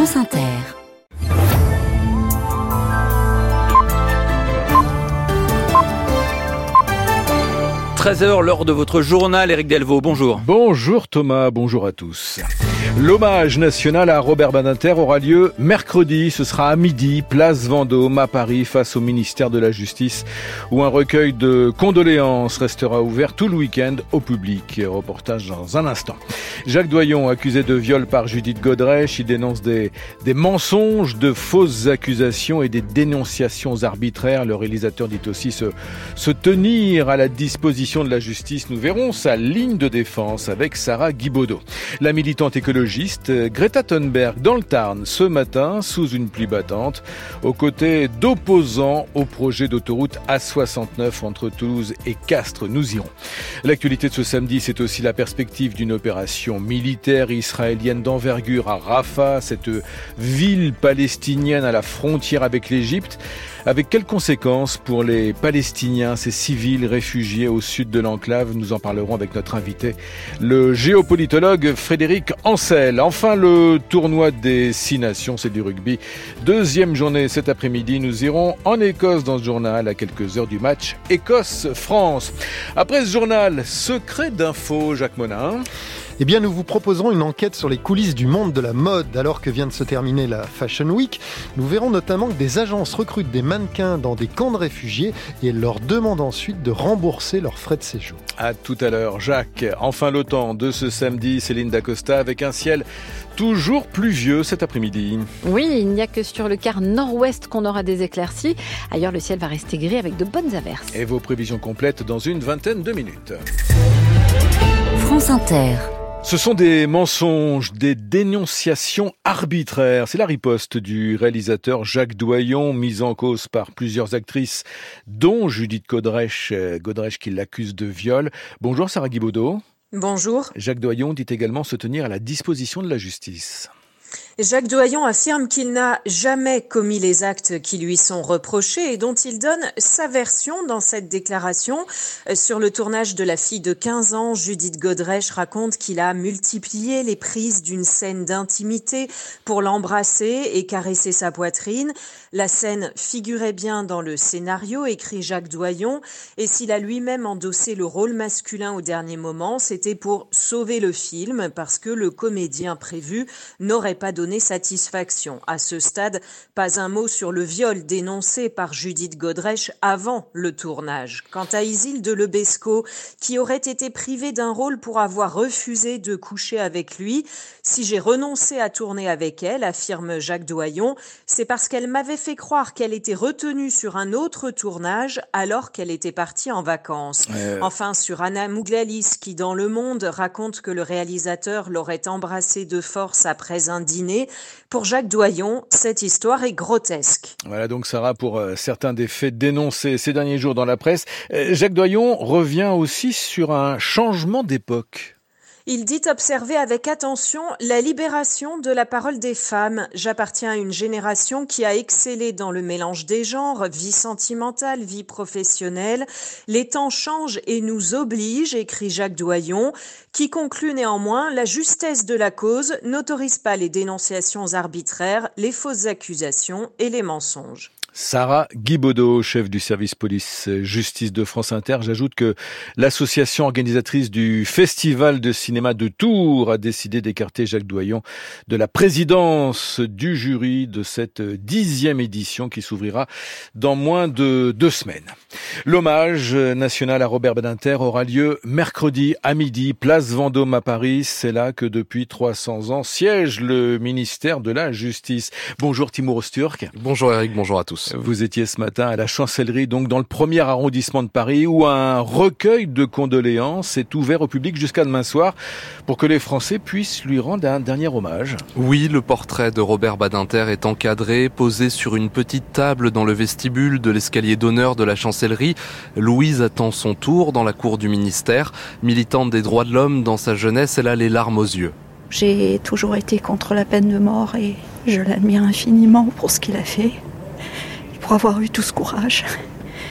France Inter. 13h, lors de votre journal, Eric Delvaux. Bonjour. Bonjour Thomas, bonjour à tous. L'hommage national à Robert Badinter aura lieu mercredi. Ce sera à midi, place Vendôme, à Paris, face au ministère de la Justice, où un recueil de condoléances restera ouvert tout le week-end au public. Reportage dans un instant. Jacques Doyon, accusé de viol par Judith Godrèche, il dénonce des, des mensonges, de fausses accusations et des dénonciations arbitraires. Le réalisateur dit aussi se, se tenir à la disposition de la justice. Nous verrons sa ligne de défense avec Sarah Guibaudot. La militante écologique Greta Thunberg dans le Tarn ce matin sous une pluie battante aux côtés d'opposants au projet d'autoroute A69 entre Toulouse et Castres. Nous irons. L'actualité de ce samedi, c'est aussi la perspective d'une opération militaire israélienne d'envergure à Rafah, cette ville palestinienne à la frontière avec l'Égypte. Avec quelles conséquences pour les Palestiniens, ces civils réfugiés au sud de l'enclave? Nous en parlerons avec notre invité, le géopolitologue Frédéric Enfin, le tournoi des six nations, c'est du rugby. Deuxième journée cet après-midi, nous irons en Écosse dans ce journal à quelques heures du match Écosse-France. Après ce journal, secret d'info, Jacques Monin. Eh bien, nous vous proposerons une enquête sur les coulisses du monde de la mode alors que vient de se terminer la Fashion Week. Nous verrons notamment que des agences recrutent des mannequins dans des camps de réfugiés et elles leur demandent ensuite de rembourser leurs frais de séjour. À tout à l'heure, Jacques. Enfin, le temps de ce samedi, Céline Dacosta avec un ciel toujours pluvieux cet après-midi. Oui, il n'y a que sur le quart nord-ouest qu'on aura des éclaircies. Ailleurs, le ciel va rester gris avec de bonnes averses. Et vos prévisions complètes dans une vingtaine de minutes. France Inter. Ce sont des mensonges, des dénonciations arbitraires. C'est la riposte du réalisateur Jacques Doyon, mise en cause par plusieurs actrices, dont Judith Godrèche, euh, Godrèche qui l'accuse de viol. Bonjour Sarah Guibaudot. Bonjour. Jacques Doyon dit également se tenir à la disposition de la justice. Jacques Doyon affirme qu'il n'a jamais commis les actes qui lui sont reprochés et dont il donne sa version dans cette déclaration. Sur le tournage de La fille de 15 ans, Judith Godrèche raconte qu'il a multiplié les prises d'une scène d'intimité pour l'embrasser et caresser sa poitrine. La scène figurait bien dans le scénario, écrit Jacques Doyon, et s'il a lui-même endossé le rôle masculin au dernier moment, c'était pour sauver le film parce que le comédien prévu n'aurait pas donné satisfaction. À ce stade, pas un mot sur le viol dénoncé par Judith Godrèche avant le tournage. Quant à Isilde Lebesco, qui aurait été privée d'un rôle pour avoir refusé de coucher avec lui, si j'ai renoncé à tourner avec elle, affirme Jacques Doyon, c'est parce qu'elle m'avait fait croire qu'elle était retenue sur un autre tournage alors qu'elle était partie en vacances. Enfin, sur Anna Mouglalis, qui dans Le Monde raconte que le réalisateur l'aurait embrassée de force après un dîner pour Jacques Doyon, cette histoire est grotesque. Voilà donc Sarah pour euh, certains des faits dénoncés ces derniers jours dans la presse. Euh, Jacques Doyon revient aussi sur un changement d'époque. Il dit observer avec attention la libération de la parole des femmes. J'appartiens à une génération qui a excellé dans le mélange des genres, vie sentimentale, vie professionnelle. Les temps changent et nous obligent, écrit Jacques Doyon, qui conclut néanmoins la justesse de la cause n'autorise pas les dénonciations arbitraires, les fausses accusations et les mensonges. Sarah Guibaudot, chef du service police justice de France Inter. J'ajoute que l'association organisatrice du Festival de cinéma de Tours a décidé d'écarter Jacques Doyon de la présidence du jury de cette dixième édition qui s'ouvrira dans moins de deux semaines. L'hommage national à Robert Badinter aura lieu mercredi à midi, place Vendôme à Paris. C'est là que depuis 300 ans siège le ministère de la Justice. Bonjour Timur Osturk. Bonjour Eric, bonjour à tous. Vous étiez ce matin à la chancellerie, donc dans le premier arrondissement de Paris, où un recueil de condoléances est ouvert au public jusqu'à demain soir pour que les Français puissent lui rendre un dernier hommage. Oui, le portrait de Robert Badinter est encadré, posé sur une petite table dans le vestibule de l'escalier d'honneur de la chancellerie. Louise attend son tour dans la cour du ministère. Militante des droits de l'homme dans sa jeunesse, elle a les larmes aux yeux. J'ai toujours été contre la peine de mort et je l'admire infiniment pour ce qu'il a fait pour avoir eu tout ce courage.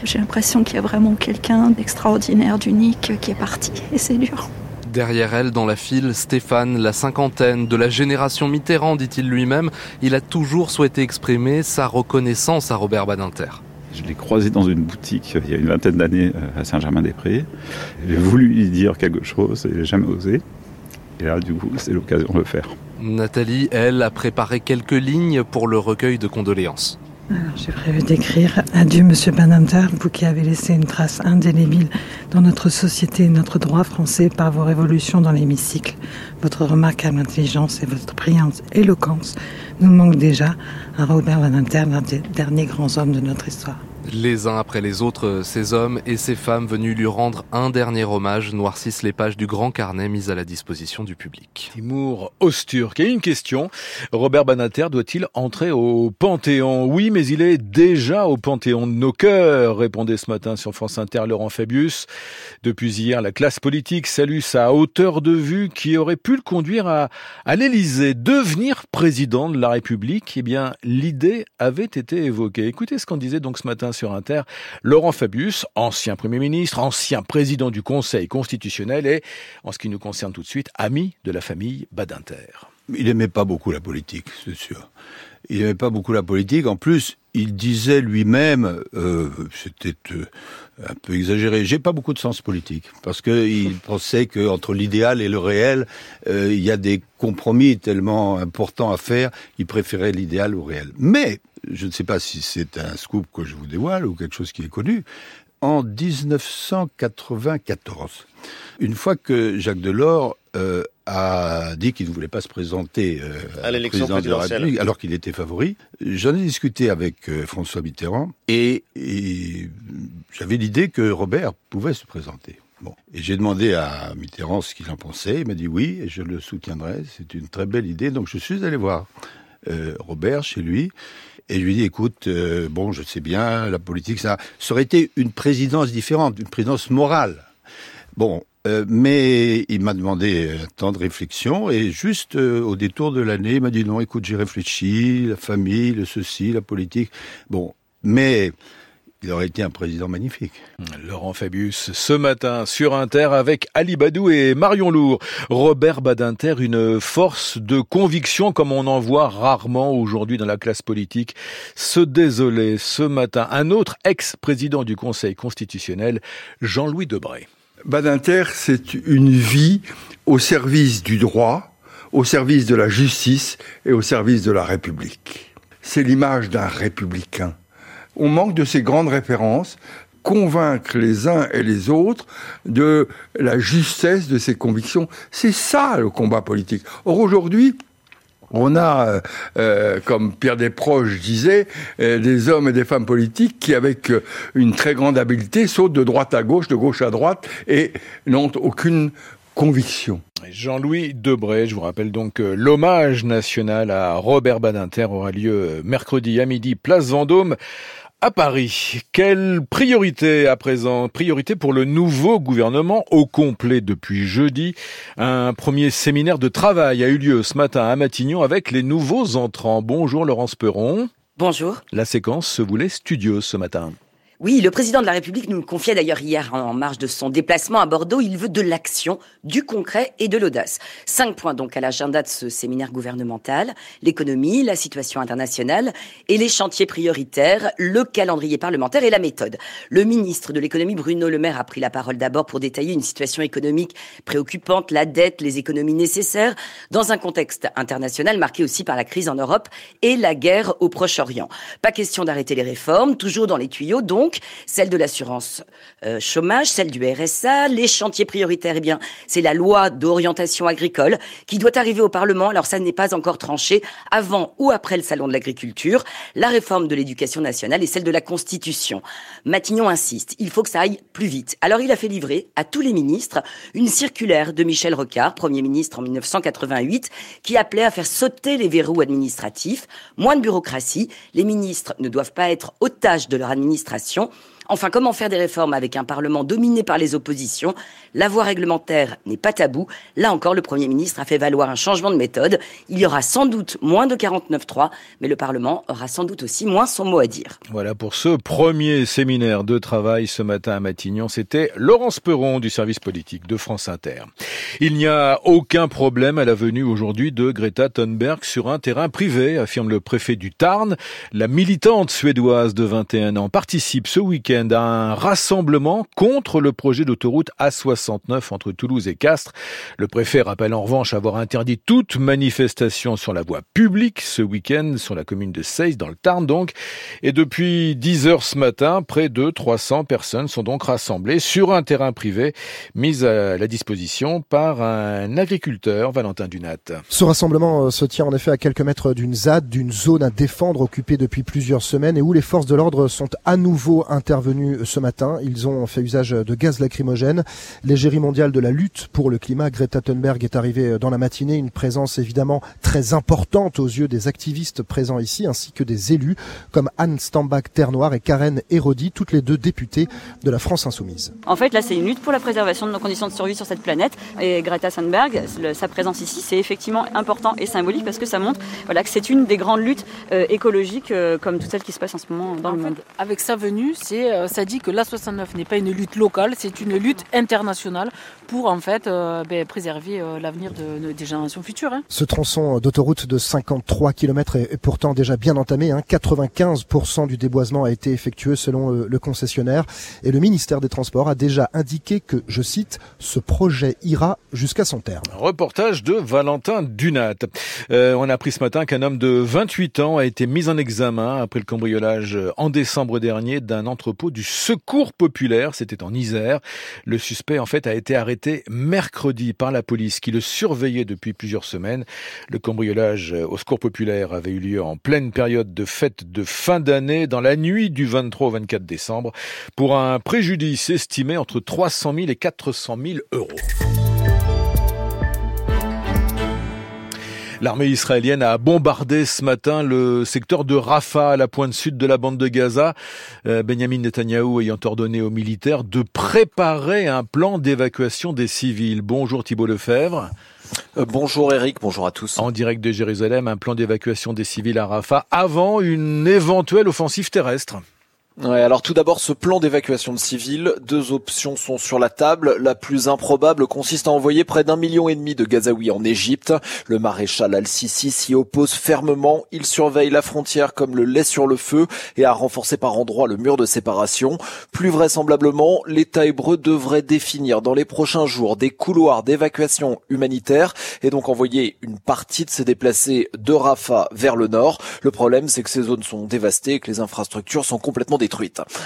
J'ai l'impression qu'il y a vraiment quelqu'un d'extraordinaire, d'unique qui est parti et c'est dur. Derrière elle, dans la file, Stéphane, la cinquantaine, de la génération Mitterrand, dit-il lui-même, il a toujours souhaité exprimer sa reconnaissance à Robert Badinter. Je l'ai croisé dans une boutique il y a une vingtaine d'années à Saint-Germain-des-Prés. J'ai voulu lui dire quelque chose et j'ai jamais osé. Et là, du coup, c'est l'occasion de le faire. Nathalie, elle, a préparé quelques lignes pour le recueil de condoléances. J'ai prévu d'écrire Adieu Monsieur Badinter, vous qui avez laissé une trace indélébile dans notre société et notre droit français par vos révolutions dans l'hémicycle. Votre remarquable intelligence et votre brillante éloquence nous manquent déjà à Robert Badinter, l'un des derniers grands hommes de notre histoire. Les uns après les autres, ces hommes et ces femmes venus lui rendre un dernier hommage noircissent les pages du grand carnet mis à la disposition du public. Timur Osturk. Et une question. Robert Banater doit-il entrer au Panthéon? Oui, mais il est déjà au Panthéon de nos cœurs, répondait ce matin sur France Inter Laurent Fabius. Depuis hier, la classe politique salue sa hauteur de vue qui aurait pu le conduire à, à l'Élysée. Devenir président de la République, eh bien, l'idée avait été évoquée. Écoutez ce qu'on disait donc ce matin sur Inter, Laurent Fabius, ancien Premier ministre, ancien président du Conseil constitutionnel et, en ce qui nous concerne tout de suite, ami de la famille Badinter. Il n'aimait pas beaucoup la politique, c'est sûr. Il n'aimait pas beaucoup la politique. En plus, il disait lui-même, euh, c'était euh, un peu exagéré, j'ai pas beaucoup de sens politique, parce qu'il pensait qu'entre l'idéal et le réel, euh, il y a des compromis tellement importants à faire, il préférait l'idéal au réel. Mais je ne sais pas si c'est un scoop que je vous dévoile ou quelque chose qui est connu, en 1994, une fois que Jacques Delors euh, a dit qu'il ne voulait pas se présenter euh, à l'élection présidentielle, alors qu'il était favori, j'en ai discuté avec euh, François Mitterrand et, j'avais l'idée que Robert pouvait se présenter. Bon. Et j'ai demandé à Mitterrand ce qu'il en pensait. Il m'a dit oui, et je le soutiendrai. C'est une très belle idée. Donc je suis allé voir Robert chez lui. Et je lui dit, écoute, euh, bon, je sais bien, la politique, ça, ça aurait été une présidence différente, une présidence morale. Bon, euh, mais il m'a demandé un temps de réflexion et juste au détour de l'année, il m'a dit non, écoute, j'ai réfléchi, la famille, le ceci, la politique. Bon, mais il aurait été un président magnifique. Laurent Fabius, ce matin sur Inter avec Ali Badou et Marion Lourd. Robert Badinter, une force de conviction comme on en voit rarement aujourd'hui dans la classe politique. Se désoler ce matin un autre ex-président du Conseil constitutionnel, Jean-Louis Debré. Badinter, c'est une vie au service du droit, au service de la justice et au service de la République. C'est l'image d'un républicain on manque de ces grandes références convaincre les uns et les autres de la justesse de ses convictions. C'est ça le combat politique. Or aujourd'hui, on a, euh, euh, comme Pierre Desproges disait, euh, des hommes et des femmes politiques qui, avec une très grande habileté, sautent de droite à gauche, de gauche à droite, et n'ont aucune conviction. Jean-Louis Debray, je vous rappelle donc l'hommage national à Robert Badinter aura lieu mercredi à midi, place Vendôme à Paris. Quelle priorité à présent? Priorité pour le nouveau gouvernement au complet depuis jeudi. Un premier séminaire de travail a eu lieu ce matin à Matignon avec les nouveaux entrants. Bonjour Laurence Perron. Bonjour. La séquence se voulait studieuse ce matin. Oui, le président de la République nous le confiait d'ailleurs hier en marge de son déplacement à Bordeaux. Il veut de l'action, du concret et de l'audace. Cinq points donc à l'agenda de ce séminaire gouvernemental. L'économie, la situation internationale et les chantiers prioritaires, le calendrier parlementaire et la méthode. Le ministre de l'économie, Bruno Le Maire, a pris la parole d'abord pour détailler une situation économique préoccupante, la dette, les économies nécessaires, dans un contexte international marqué aussi par la crise en Europe et la guerre au Proche-Orient. Pas question d'arrêter les réformes, toujours dans les tuyaux donc celle de l'assurance euh, chômage, celle du RSA, les chantiers prioritaires, eh bien, c'est la loi d'orientation agricole qui doit arriver au Parlement. Alors ça n'est pas encore tranché avant ou après le salon de l'agriculture, la réforme de l'éducation nationale et celle de la Constitution. Matignon insiste, il faut que ça aille plus vite. Alors il a fait livrer à tous les ministres une circulaire de Michel Rocard, Premier ministre en 1988, qui appelait à faire sauter les verrous administratifs, moins de bureaucratie, les ministres ne doivent pas être otages de leur administration formation. Enfin, comment faire des réformes avec un Parlement dominé par les oppositions? La voie réglementaire n'est pas tabou. Là encore, le Premier ministre a fait valoir un changement de méthode. Il y aura sans doute moins de 49.3, mais le Parlement aura sans doute aussi moins son mot à dire. Voilà pour ce premier séminaire de travail ce matin à Matignon. C'était Laurence Perron du service politique de France Inter. Il n'y a aucun problème à la venue aujourd'hui de Greta Thunberg sur un terrain privé, affirme le préfet du Tarn. La militante suédoise de 21 ans participe ce week-end un rassemblement contre le projet d'autoroute A69 entre Toulouse et Castres. Le préfet rappelle en revanche avoir interdit toute manifestation sur la voie publique ce week-end sur la commune de Seyss dans le Tarn donc. Et depuis 10 heures ce matin, près de 300 personnes sont donc rassemblées sur un terrain privé mis à la disposition par un agriculteur, Valentin Dunat. Ce rassemblement euh, se tient en effet à quelques mètres d'une ZAD, d'une zone à défendre occupée depuis plusieurs semaines et où les forces de l'ordre sont à nouveau intervenues ce matin. Ils ont fait usage de gaz lacrymogène. L'égérie mondiale de la lutte pour le climat, Greta Thunberg, est arrivée dans la matinée. Une présence évidemment très importante aux yeux des activistes présents ici ainsi que des élus comme Anne Stambach-Ternoir et Karen Hérodi, toutes les deux députées de la France Insoumise. En fait, là, c'est une lutte pour la préservation de nos conditions de survie sur cette planète. Et Greta Thunberg, sa présence ici, c'est effectivement important et symbolique parce que ça montre voilà, que c'est une des grandes luttes euh, écologiques euh, comme toutes celles qui se passent en ce moment dans le monde. avec sa venue, c'est, euh, ça dit que l'A69 n'est pas une lutte locale, c'est une lutte internationale pour en fait ben, préserver l'avenir de, des générations futures. Hein. Ce tronçon d'autoroute de 53 km est, pourtant déjà bien entamé. Hein. 95% du déboisement a été effectué selon le concessionnaire et le ministère des Transports a déjà indiqué que, je cite, ce projet ira jusqu'à son terme. Reportage de Valentin Dunat. Euh, on a appris ce matin qu'un homme de 28 ans a été mis en examen après le cambriolage en décembre dernier d'un entrepôt du Secours populaire. C'était en Isère. Le suspect, en fait, a été arrêté mercredi par la police qui le surveillait depuis plusieurs semaines. Le cambriolage au Secours populaire avait eu lieu en pleine période de fête de fin d'année dans la nuit du 23 au 24 décembre pour un préjudice estimé entre 300 000 et 400 000 euros. L'armée israélienne a bombardé ce matin le secteur de Rafah, à la pointe sud de la bande de Gaza. Euh, Benjamin Netanyahou ayant ordonné aux militaires de préparer un plan d'évacuation des civils. Bonjour Thibault Lefebvre. Euh, bonjour Eric, bonjour à tous. En direct de Jérusalem, un plan d'évacuation des civils à Rafah avant une éventuelle offensive terrestre. Ouais, alors tout d'abord, ce plan d'évacuation de civils, deux options sont sur la table. La plus improbable consiste à envoyer près d'un million et demi de Gazaouis en Égypte. Le maréchal al-Sisi s'y oppose fermement. Il surveille la frontière comme le lait sur le feu et a renforcé par endroits le mur de séparation. Plus vraisemblablement, l'État hébreu devrait définir dans les prochains jours des couloirs d'évacuation humanitaire et donc envoyer une partie de ses déplacés de Rafah vers le nord. Le problème, c'est que ces zones sont dévastées et que les infrastructures sont complètement détruites.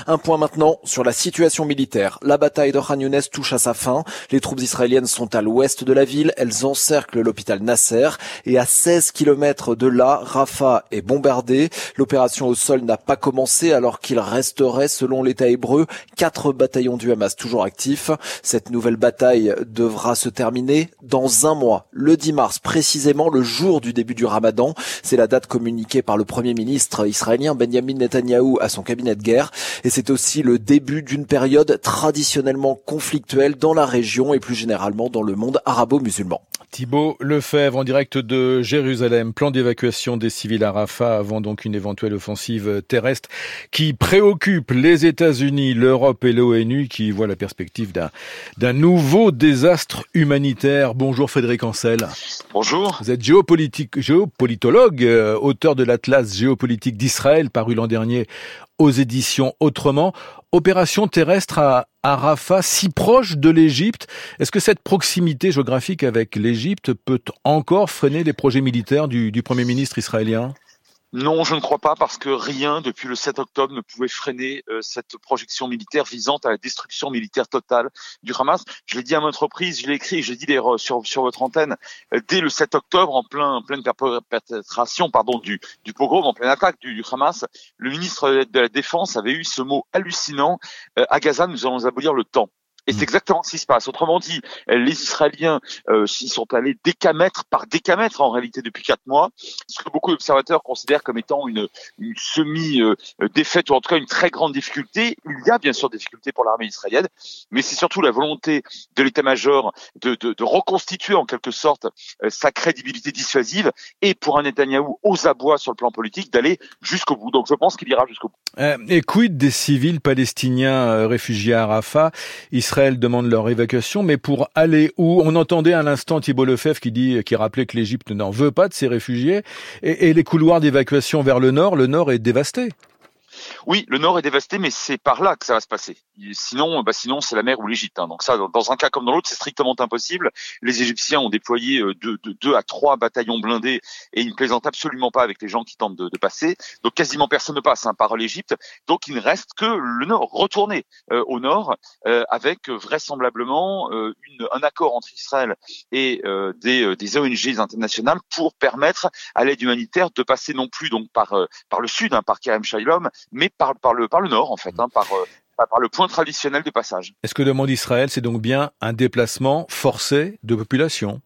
Un point maintenant sur la situation militaire. La bataille de Khan Younes touche à sa fin. Les troupes israéliennes sont à l'ouest de la ville. Elles encerclent l'hôpital Nasser. Et à 16 km de là, Rafah est bombardée. L'opération au sol n'a pas commencé alors qu'il resterait, selon l'État hébreu, quatre bataillons du Hamas toujours actifs. Cette nouvelle bataille devra se terminer dans un mois, le 10 mars, précisément le jour du début du ramadan. C'est la date communiquée par le premier ministre israélien Benjamin Netanyahou à son cabinet guerre et c'est aussi le début d'une période traditionnellement conflictuelle dans la région et plus généralement dans le monde arabo-musulman. Thibault Lefebvre en direct de Jérusalem. Plan d'évacuation des civils à Rafah avant donc une éventuelle offensive terrestre qui préoccupe les États-Unis, l'Europe et l'ONU qui voient la perspective d'un nouveau désastre humanitaire. Bonjour Frédéric Ancel. Bonjour. Vous êtes géopolitique, géopolitologue, euh, auteur de l'Atlas géopolitique d'Israël paru l'an dernier aux éditions Autrement. Opération terrestre à, Rafah, si proche de l'Égypte. Est-ce que cette proximité géographique avec l'Égypte peut encore freiner les projets militaires du Premier ministre israélien? Non, je ne crois pas parce que rien depuis le 7 octobre ne pouvait freiner euh, cette projection militaire visant à la destruction militaire totale du Hamas. Je l'ai dit à maintes reprises, je l'ai écrit, je l'ai dit sur, sur votre antenne, euh, dès le 7 octobre, en plein, pleine perpétration pardon, du, du pogrom, en pleine attaque du, du, Hamas, le ministre de la Défense avait eu ce mot hallucinant, euh, à Gaza, nous allons abolir le temps. Et c'est exactement ce qui se passe. Autrement dit, les Israéliens euh, s'y sont allés décamètre par décamètre en réalité depuis quatre mois, ce que beaucoup d'observateurs considèrent comme étant une, une semi-défaite ou en tout cas une très grande difficulté. Il y a bien sûr des difficultés pour l'armée israélienne, mais c'est surtout la volonté de l'état-major de, de, de, reconstituer en quelque sorte euh, sa crédibilité dissuasive et pour un Netanyahou aux abois sur le plan politique d'aller jusqu'au bout. Donc je pense qu'il ira jusqu'au bout. Euh, et quid des civils palestiniens euh, réfugiés à Rafah? Israël demande leur évacuation, mais pour aller où? On entendait à l'instant Thibault Lefebvre qui dit, qui rappelait que l'Égypte n'en veut pas de ces réfugiés, et les couloirs d'évacuation vers le nord, le nord est dévasté. Oui, le nord est dévasté, mais c'est par là que ça va se passer. Sinon, bah sinon c'est la mer ou l'Égypte. Hein. Donc ça, dans un cas comme dans l'autre, c'est strictement impossible. Les Égyptiens ont déployé euh, de, deux à trois bataillons blindés et ils ne plaisantent absolument pas avec les gens qui tentent de, passer. Donc quasiment personne ne passe hein, par l'Égypte. Donc il ne reste que le nord, retourner euh, au nord euh, avec vraisemblablement un accord entre Israël et des, ONG internationales pour permettre à l'aide humanitaire de passer non plus donc par par le sud, hein, par Kerem Shalom, mais par, par, le, par le nord, en fait, hein, par, euh, par le point traditionnel de passage. Est-ce que demande Israël, c'est donc bien un déplacement forcé de population?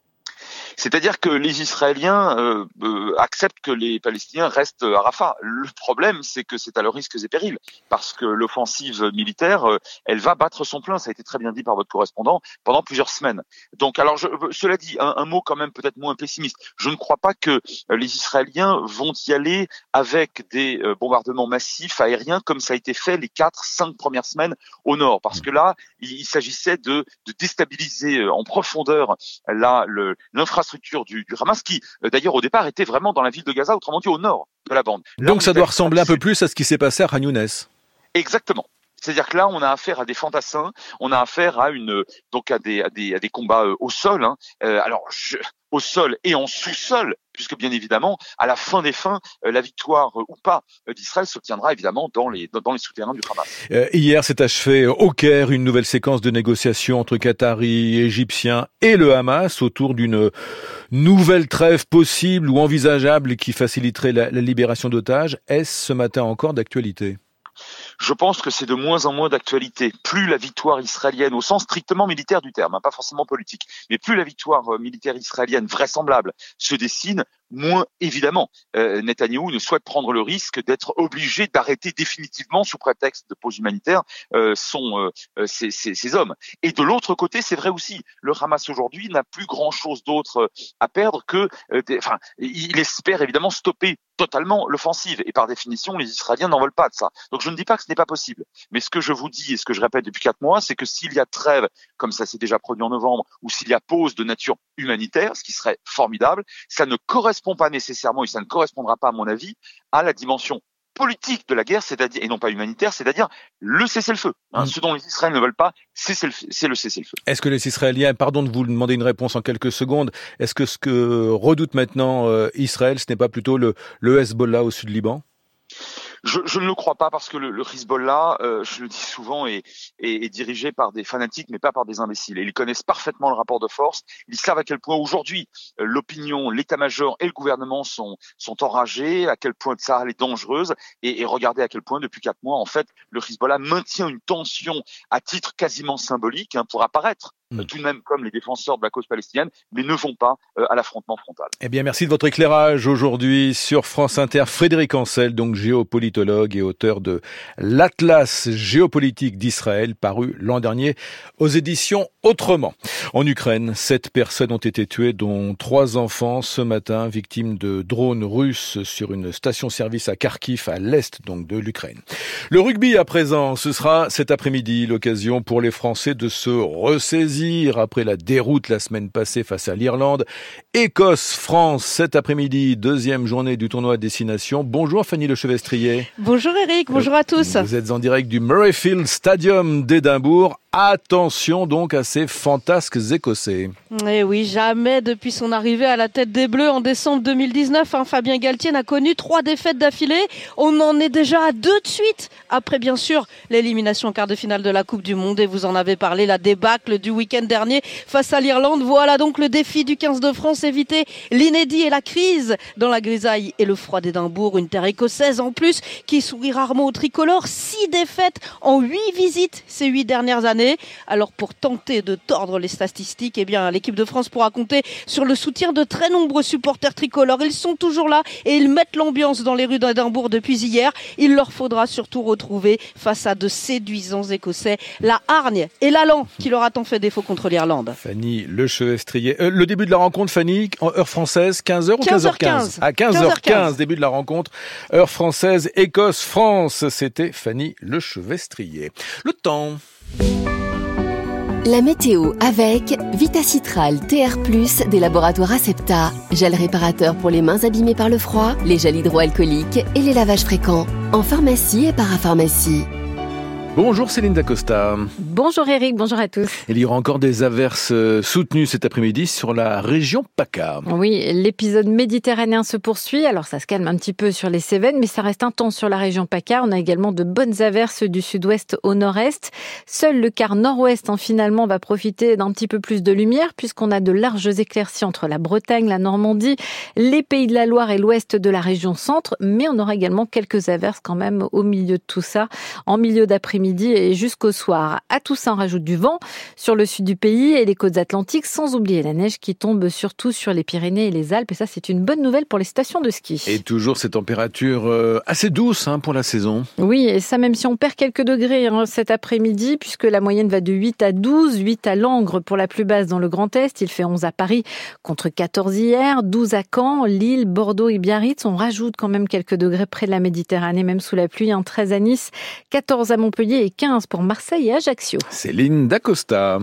C'est-à-dire que les Israéliens euh, euh, acceptent que les Palestiniens restent à Rafah. Le problème, c'est que c'est à leurs risques et périls, parce que l'offensive militaire, euh, elle va battre son plein. Ça a été très bien dit par votre correspondant pendant plusieurs semaines. Donc, alors, je, cela dit, un, mot quand même peut-être moins pessimiste. Je ne crois pas que les Israéliens vont y aller avec des bombardements massifs aériens comme ça a été fait les quatre, cinq premières semaines au nord, parce que là, il, s'agissait de, de, déstabiliser en profondeur là l'infrastructure structure du, du Hamas, qui euh, d'ailleurs au départ était vraiment dans la ville de Gaza, autrement dit au nord de la bande. Donc ça doit ressembler un peu plus à ce qui s'est passé à Khan Exactement. C'est-à-dire que là, on a affaire à des fantassins, on a affaire à une donc à des à des, à des combats euh, au sol. Hein. Euh, alors je, au sol et en sous-sol, puisque bien évidemment, à la fin des fins, euh, la victoire ou pas d'Israël s'obtiendra évidemment dans les dans les souterrains du Hamas. hier s'est achevé au Caire une nouvelle séquence de négociations entre Qataris, Égyptiens et le Hamas autour d'une nouvelle trêve possible ou envisageable qui faciliterait la libération d'otages. Est-ce ce matin encore d'actualité? Je pense que c'est de moins en moins d'actualité. Plus la victoire israélienne, au sens strictement militaire du terme, hein, pas forcément politique, mais plus la victoire euh, militaire israélienne vraisemblable se dessine, moins évidemment euh, ne souhaite prendre le risque d'être obligé d'arrêter définitivement sous prétexte de pause humanitaire euh, son, euh, ses, hommes. Et de l'autre côté, c'est vrai aussi, le Hamas aujourd'hui n'a plus grand-chose d'autre à perdre que, enfin, il espère évidemment stopper totalement l'offensive. Et par définition, les Israéliens n'en veulent pas de ça. Donc je ne dis pas que ce n'est pas possible. Mais ce que je vous dis et ce que je répète depuis quatre mois, c'est que s'il y a trêve, comme ça s'est déjà produit en novembre, ou s'il y a pause de nature humanitaire, ce qui serait formidable, ça ne correspond pas nécessairement, et ça ne correspondra pas à mon avis, à la dimension politique de la guerre, c'est-à-dire et non pas humanitaire, c'est-à-dire le cessez-le-feu. Hein. Mm. Ce dont les Israéliens ne veulent pas, c'est le cessez-le-feu. Est-ce que les Israéliens, pardon de vous demander une réponse en quelques secondes, est-ce que ce que redoute maintenant euh, Israël, ce n'est pas plutôt le, le Hezbollah au sud Liban? Je, je, ne le crois pas parce que le, le Hezbollah, euh, je le dis souvent, est, dirigé par des fanatiques, mais pas par des imbéciles. Et ils connaissent parfaitement le rapport de force. Ils savent à quel point aujourd'hui euh, l'opinion, l'état-major et le gouvernement sont, sont enragés, à quel point ça est dangereuse. Et, et regardez à quel point depuis quatre mois, en fait, le Hezbollah maintient une tension à titre quasiment symbolique hein, pour apparaître hmm. tout de même comme les défenseurs de la cause palestinienne, mais ne vont pas euh, à l'affrontement frontal. Eh bien, merci de votre éclairage aujourd'hui sur France Inter. Frédéric Ancel, donc géopolitologue et auteur de l'Atlas géopolitique d'Israël, paru l'an dernier aux éditions Autrement. En Ukraine, sept personnes ont été tuées, dont trois enfants ce matin, victimes de drones russes sur une station-service à Kharkiv, à l'est donc de l'Ukraine. Le rugby à présent, ce sera cet après-midi l'occasion pour les Français de se ressaisir après la déroute la semaine passée face à l'Irlande. Écosse-France cet après-midi, deuxième journée du tournoi destination. Bonjour Fanny Lechevestrier. Bonjour Eric, bonjour à tous. Vous êtes en direct du Murrayfield Stadium d'Édimbourg. Attention donc à ces fantasques écossais. Eh oui, jamais depuis son arrivée à la tête des Bleus en décembre 2019, hein, Fabien Galtier n'a connu trois défaites d'affilée. On en est déjà à deux de suite. Après, bien sûr, l'élimination en quart de finale de la Coupe du Monde. Et vous en avez parlé, la débâcle du week-end dernier face à l'Irlande. Voilà donc le défi du 15 de France, éviter l'inédit et la crise dans la grisaille et le froid d'Édimbourg. Une terre écossaise en plus qui sourit rarement au tricolore. Six défaites en huit visites ces huit dernières années. Alors pour tenter de tordre les statistiques, eh bien l'équipe de France pourra compter sur le soutien de très nombreux supporters tricolores. Ils sont toujours là et ils mettent l'ambiance dans les rues d'Édimbourg depuis hier. Il leur faudra surtout retrouver face à de séduisants Écossais la hargne et l'allant qui leur a tant fait défaut contre l'Irlande. Fanny Le Chevestrier. Euh, le début de la rencontre, Fanny, en heure française, 15h ou 15h15 À 15h15, 15h15, début de la rencontre, heure française, Écosse-France. C'était Fanny Le Chevestrier. Le temps. La météo avec Vitacitral TR+, des laboratoires Acepta, gel réparateur pour les mains abîmées par le froid, les gels hydroalcooliques et les lavages fréquents, en pharmacie et parapharmacie. Bonjour Céline Dacosta. Bonjour Eric, bonjour à tous. Il y aura encore des averses euh, soutenues cet après-midi sur la région PACA. Oui, l'épisode méditerranéen se poursuit. Alors ça se calme un petit peu sur les Cévennes, mais ça reste intense sur la région PACA. On a également de bonnes averses du sud-ouest au nord-est. Seul le quart nord-ouest, hein, finalement, va profiter d'un petit peu plus de lumière puisqu'on a de larges éclaircies entre la Bretagne, la Normandie, les pays de la Loire et l'ouest de la région centre. Mais on aura également quelques averses quand même au milieu de tout ça, en milieu d'après-midi midi et jusqu'au soir. À tout ça, on rajoute du vent sur le sud du pays et les côtes atlantiques, sans oublier la neige qui tombe surtout sur les Pyrénées et les Alpes. Et ça, c'est une bonne nouvelle pour les stations de ski. Et toujours ces températures euh, assez douces hein, pour la saison. Oui, et ça même si on perd quelques degrés hein, cet après-midi, puisque la moyenne va de 8 à 12, 8 à Langres pour la plus basse dans le Grand Est. Il fait 11 à Paris contre 14 hier, 12 à Caen, Lille, Bordeaux et Biarritz. On rajoute quand même quelques degrés près de la Méditerranée, même sous la pluie. 13 à Nice, 14 à Montpellier et 15 pour Marseille et Ajaccio. Céline Dacosta.